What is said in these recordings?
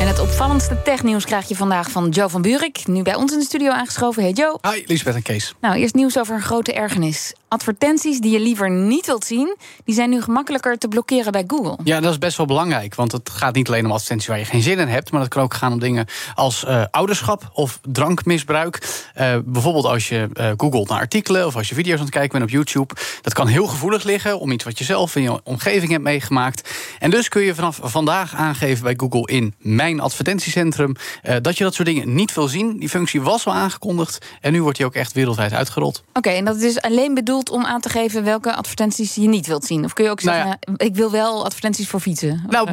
En het opvallendste technieuws krijg je vandaag van Joe van Buurik. Nu bij ons in de studio aangeschoven. Hey Joe. Hi, Lisbeth en Kees. Nou, eerst nieuws over een grote ergernis. Advertenties die je liever niet wilt zien, die zijn nu gemakkelijker te blokkeren bij Google. Ja, dat is best wel belangrijk. Want het gaat niet alleen om advertenties waar je geen zin in hebt. Maar het kan ook gaan om dingen als uh, ouderschap of drankmisbruik. Uh, bijvoorbeeld als je uh, googelt naar artikelen of als je video's aan het kijken bent op YouTube. Dat kan heel gevoelig liggen om iets wat je zelf in je omgeving hebt meegemaakt. En dus kun je vanaf vandaag aangeven bij Google in mijn advertentiecentrum dat je dat soort dingen niet wil zien. Die functie was al aangekondigd en nu wordt die ook echt wereldwijd uitgerold. Oké, okay, en dat is alleen bedoeld om aan te geven welke advertenties je niet wilt zien? Of kun je ook zeggen, nou ja. ik wil wel advertenties voor fietsen? Nou,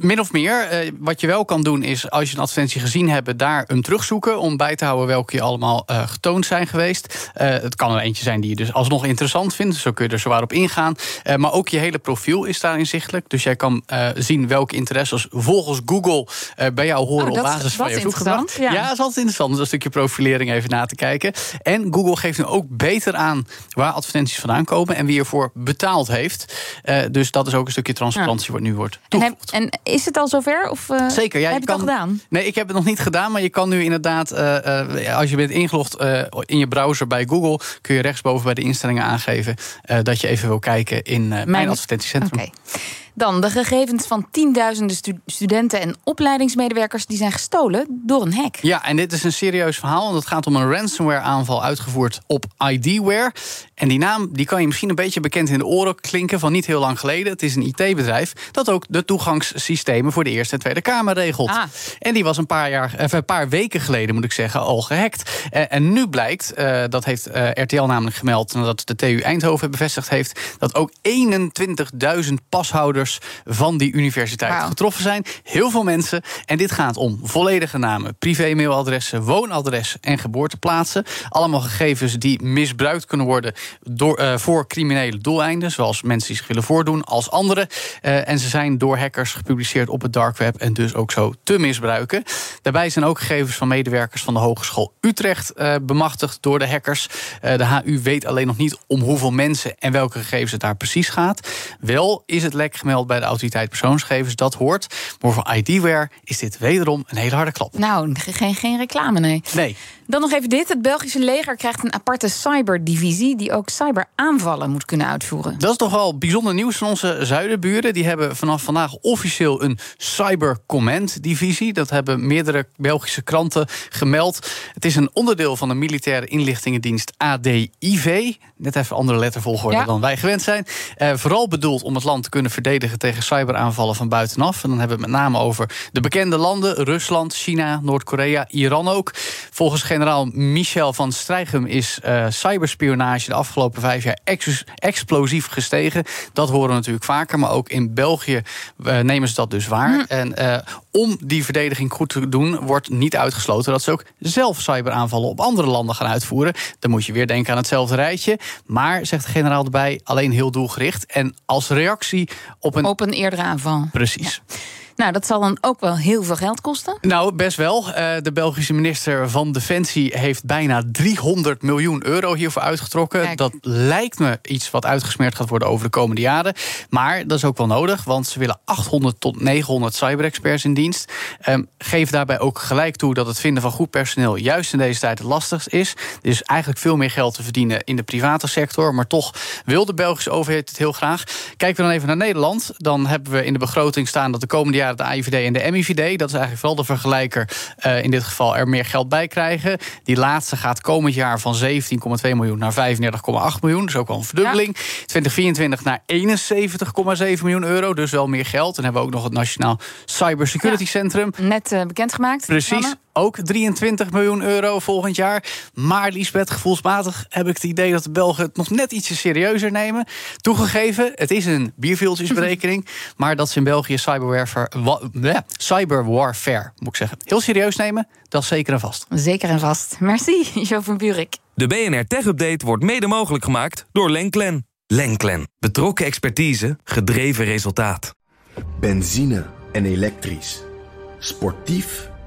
min of meer. Uh, wat je wel kan doen is, als je een advertentie gezien hebt, daar hem terugzoeken om bij te houden welke je allemaal uh, getoond zijn geweest. Uh, het kan er eentje zijn die je dus alsnog interessant vindt. Zo kun je er zowaar op ingaan. maar ook je hele profiel is daar inzichtelijk. Dus jij kan zien welke interesses volgens Google bij jou horen oh, op basis van je zoekgedrag. Ja. ja, dat is altijd interessant. Dus een stukje profilering even na te kijken. En Google geeft nu ook beter aan waar advertenties vandaan komen en wie ervoor betaald heeft. Uh, dus dat is ook een stukje transparantie wat nu wordt toegevoegd. En, en, is het al zover? Of, uh, Zeker, ja, heb je, het al gedaan? Nee, ik heb het nog niet gedaan, maar je kan nu inderdaad, uh, als je bent ingelogd in je browser bij Google, kun je rechtsboven bij de instellingen aangeven dat je even wil kijken in mijn, mijn advertentiecentrum. Okay. Dan de gegevens van tienduizenden stu studenten en opleidingsmedewerkers die zijn gestolen door een hack. Ja, en dit is een serieus verhaal, want het gaat om een ransomware-aanval uitgevoerd op IDware. En die naam die kan je misschien een beetje bekend in de oren klinken van niet heel lang geleden. Het is een IT-bedrijf dat ook de toegangssystemen voor de Eerste en Tweede Kamer regelt. Ah. En die was een paar, jaar, of een paar weken geleden, moet ik zeggen, al gehackt. En, nu blijkt, uh, dat heeft uh, RTL namelijk gemeld, nadat de TU Eindhoven bevestigd heeft, dat ook 21.000 pashouders van die universiteit wow. getroffen zijn. Heel veel mensen. En dit gaat om volledige namen, privé-mailadressen, woonadres en geboorteplaatsen. Allemaal gegevens die misbruikt kunnen worden door, uh, voor criminele doeleinden. Zoals mensen die zich willen voordoen als anderen. Uh, en ze zijn door hackers gepubliceerd op het dark web en dus ook zo te misbruiken. Daarbij zijn ook gegevens van medewerkers van de Hogeschool Utrecht uh, bemachtigd door de hackers. de HU weet alleen nog niet om hoeveel mensen en welke gegevens het daar precies gaat. Wel is het lek gemeld bij de autoriteit persoonsgegevens. Dat hoort. Maar voor IDware is dit wederom een hele harde klap. Nou, geen, geen reclame, nee. Nee. Dan nog even dit. Het Belgische leger krijgt een aparte cyberdivisie... die ook cyberaanvallen moet kunnen uitvoeren. Dat is toch wel bijzonder nieuws van onze zuidenburen. Die hebben vanaf vandaag officieel een Cyber Command divisie. Dat hebben meerdere Belgische kranten gemeld. Het is een onderdeel van de militaire inlichtingendienst ADIV. Net even andere lettervolgorde ja. dan wij gewend zijn. Uh, vooral bedoeld om het land te kunnen verdedigen... tegen cyberaanvallen van buitenaf. En dan hebben we het met name over de bekende landen... Rusland, China, Noord-Korea, Iran ook. Volgens generaal Michel van Strijgem is uh, cyberspionage de afgelopen vijf jaar ex explosief gestegen. Dat horen we natuurlijk vaker, maar ook in België uh, nemen ze dat dus waar. Hm. En uh, om die verdediging goed te doen, wordt niet uitgesloten dat ze ook zelf cyberaanvallen op andere landen gaan uitvoeren. Dan moet je weer denken aan hetzelfde rijtje. Maar, zegt de generaal erbij, alleen heel doelgericht. En als reactie op een. Op een eerdere aanval. Precies. Ja. Nou, dat zal dan ook wel heel veel geld kosten? Nou, best wel. Uh, de Belgische minister van Defensie heeft bijna 300 miljoen euro hiervoor uitgetrokken. Kijk. Dat lijkt me iets wat uitgesmeerd gaat worden over de komende jaren. Maar dat is ook wel nodig, want ze willen 800 tot 900 cyberexperts in dienst. Um, geef daarbij ook gelijk toe dat het vinden van goed personeel juist in deze tijd het lastigst is. Er is eigenlijk veel meer geld te verdienen in de private sector. Maar toch wil de Belgische overheid het heel graag. Kijken we dan even naar Nederland. Dan hebben we in de begroting staan dat de komende jaren de AIVD en de MIVD, dat is eigenlijk vooral de vergelijker, uh, in dit geval er meer geld bij krijgen. Die laatste gaat komend jaar van 17,2 miljoen naar 35,8 miljoen. Dus ook wel een verdubbeling. Ja. 2024 naar 71,7 miljoen euro. Dus wel meer geld. Dan hebben we ook nog het Nationaal Cybersecurity ja. Centrum. Net uh, bekendgemaakt. Precies. Ook 23 miljoen euro volgend jaar. Maar Liesbeth, gevoelsmatig heb ik het idee dat de Belgen het nog net ietsje serieuzer nemen. Toegegeven, het is een bierveeltjesberekening. maar dat ze in België cyberwarfare, cyberwarfare, moet ik zeggen, heel serieus nemen, dat is zeker en vast. Zeker en vast. Merci, Jo van Buurik. De BNR Tech Update wordt mede mogelijk gemaakt door Lenklen. Lenklen. Betrokken expertise, gedreven resultaat. Benzine en elektrisch. Sportief